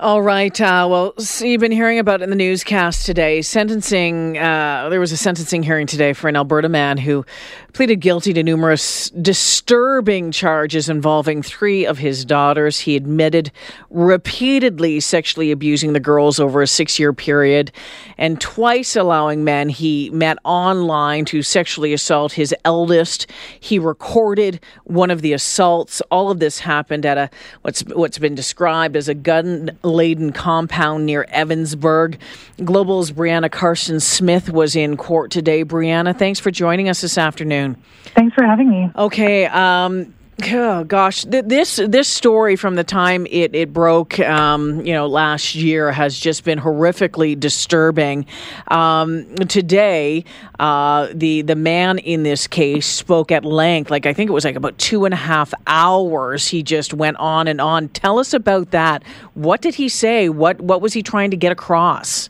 All right. Uh, well, so you've been hearing about in the newscast today. Sentencing. Uh, there was a sentencing hearing today for an Alberta man who pleaded guilty to numerous disturbing charges involving three of his daughters. He admitted repeatedly sexually abusing the girls over a six-year period, and twice allowing men he met online to sexually assault his eldest. He recorded one of the assaults. All of this happened at a what's what's been described as a gun laden compound near Evansburg. Global's Breanna Karstens-Smith was in court today. Brianna, thanks for joining us this afternoon. Thanks for having me. Okay. Um, Oh gosh, this this story from the time it it broke, um, you know, last year has just been horrifically disturbing. Um, today, uh, the the man in this case spoke at length, like I think it was like about two and a half hours. He just went on and on. Tell us about that. What did he say? What what was he trying to get across?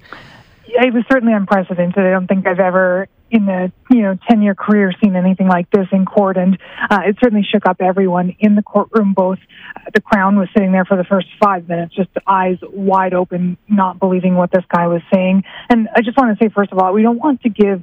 It was certainly unprecedented. I don't think I've ever in the you know 10 year career seen anything like this in court and uh, it certainly shook up everyone in the courtroom both uh, the crown was sitting there for the first five minutes just eyes wide open not believing what this guy was saying and i just want to say first of all we don't want to give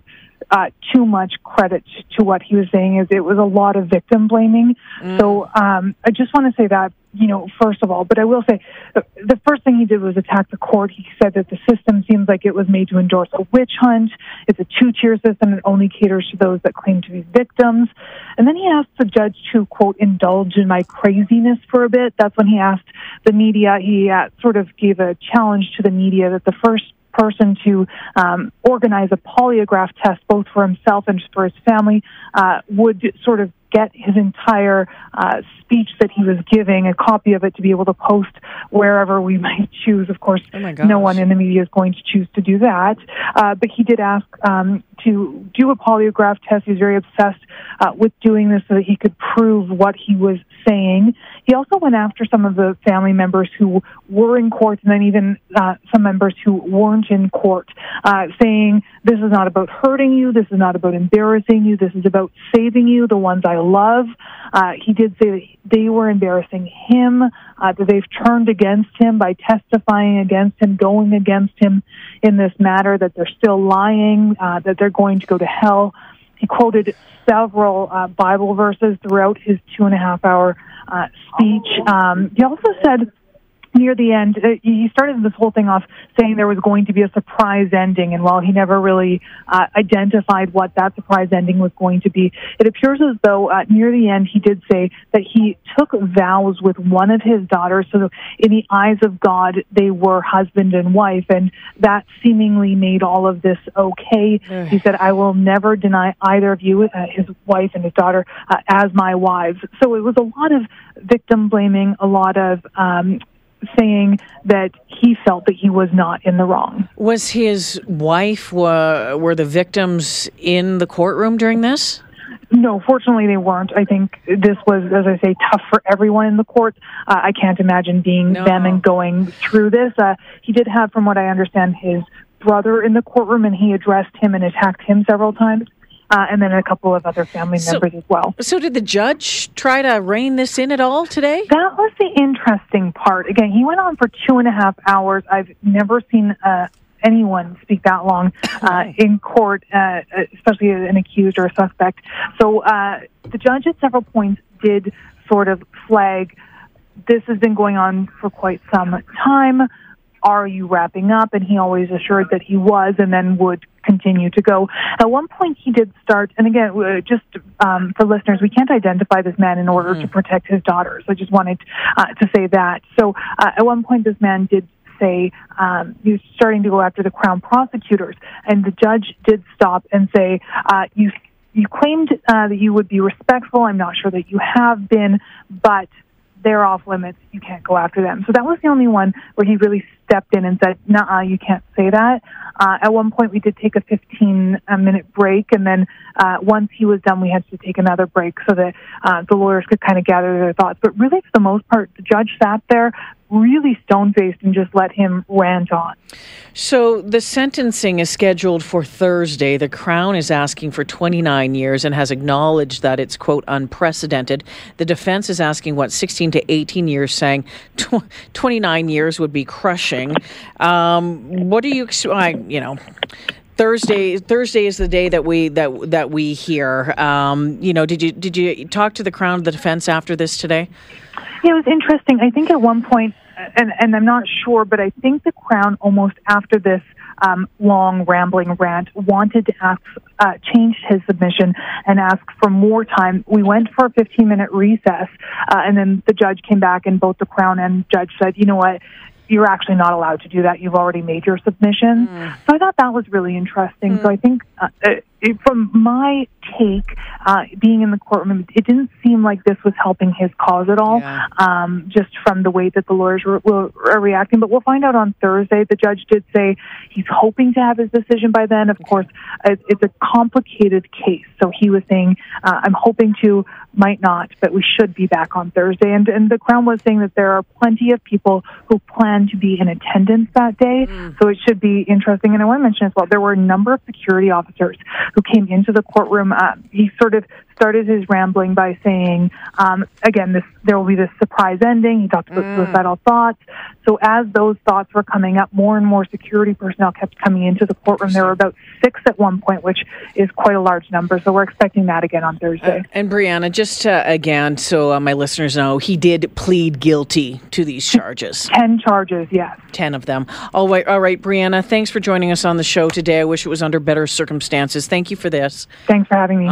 uh, too much credit to what he was saying is it was a lot of victim blaming. Mm. So um, I just want to say that you know first of all, but I will say the first thing he did was attack the court. He said that the system seems like it was made to endorse a witch hunt. It's a two tier system that only caters to those that claim to be victims. And then he asked the judge to quote indulge in my craziness for a bit. That's when he asked the media. He uh, sort of gave a challenge to the media that the first person to um, organize a polygraph test both for himself and for his family uh, would sort of get his entire uh, speech that he was giving, a copy of it to be able to post wherever we might choose. Of course, oh no one in the media is going to choose to do that. Uh, but he did ask um, to do a polygraph test. He's very obsessed uh, with doing this so that he could prove what he was saying. He also went after some of the family members who were in court and then even uh, some members who weren't in court, uh, saying, This is not about hurting you. This is not about embarrassing you. This is about saving you, the ones I love. Uh, he did say that they were embarrassing him, uh, that they've turned against him by testifying against him, going against him in this matter, that they're still lying, uh, that they're going to go to hell. He quoted several uh, Bible verses throughout his two and a half hour uh, speech. Um, he also said near the end, uh, he started this whole thing off saying there was going to be a surprise ending, and while he never really uh, identified what that surprise ending was going to be, it appears as though uh, near the end he did say that he took vows with one of his daughters, so in the eyes of God, they were husband and wife, and that seemingly made all of this okay. he said, "I will never deny either of you, uh, his wife and his daughter, uh, as my wives." So it was a lot of victim blaming, a lot of um, saying that he felt that he was not in the wrong. Was his wife, were, were the victims in the courtroom during this? No, fortunately they weren't. I think this was, as I say, tough for everyone in the court. Uh, I can't imagine being no. them and going through this. Uh, he did have, from what I understand, his brother in the courtroom, and he addressed him and attacked him several times uh, and then a couple of other family so, members as well. So, did the judge try to rein this in at all today? That was the interesting part. Again, he went on for two and a half hours. I've never seen uh, anyone speak that long uh, in court, uh, especially an accused or a suspect. So, uh, the judge at several points did sort of flag this has been going on for quite some time are you wrapping up? And he always assured that he was and then would continue to go. At one point, he did start, and again, just um, for listeners, we can't identify this man in order mm-hmm. to protect his daughters. I just wanted uh, to say that. So uh, at one point, this man did say um, he was starting to go after the Crown prosecutors, and the judge did stop and say, uh, "You you claimed uh, that you would be respectful. I'm not sure that you have been, but." They're off limits. You can't go after them. So that was the only one where he really stepped in and said, "Nah, you can't say that." Uh, at one point, we did take a 15 minute break, and then uh, once he was done, we had to take another break so that uh, the lawyers could kind of gather their thoughts. But really, for the most part, the judge sat there really stone faced and just let him rant on. So the sentencing is scheduled for Thursday. The Crown is asking for 29 years and has acknowledged that it's, quote, unprecedented. The defense is asking, what, 16 to 18 years, saying tw- 29 years would be crushing. Um, what do you, I, you know, Thursday. Thursday is the day that we that that we hear. Um, you know, did you did you talk to the Crown, of the defense after this today? Yeah, it was interesting. I think at one point, and, and I'm not sure, but I think the Crown almost after this um, long rambling rant wanted to ask, uh, changed his submission and ask for more time. We went for a 15 minute recess, uh, and then the judge came back, and both the Crown and judge said, you know what, you're actually not allowed to do that. You've already made your submission. Mm. So I thought that was really interesting. Mm. So I think uh, it, from my take, uh, being in the courtroom, it didn't seem like this was helping his cause at all, yeah. um, just from the way that the lawyers were, were, were, reacting. But we'll find out on Thursday. The judge did say he's hoping to have his decision by then. Of course, it's, it's a complicated case. So he was saying, uh, I'm hoping to, might not, but we should be back on Thursday. And, and the Crown was saying that there are plenty of people who plan to be in attendance that day. Mm. So it should be interesting. And I want to mention as well, there were a number of security officers who came into the courtroom. Uh, he sort of started his rambling by saying, um, again, this there will be this surprise ending. He talked about mm. suicidal thoughts. So as those thoughts were coming up, more and more security personnel kept coming into the courtroom. There were about six at one point, which is quite a large number. So we're expecting that again on Thursday. Uh, and Breanna, just uh, again, so uh, my listeners know, he did plead guilty to these charges. Ten charges, yes. Ten of them. All right, all right, Breanna. Thanks for joining us on the show today. I wish it was under better circumstances. Thank you for this. Thanks for having me.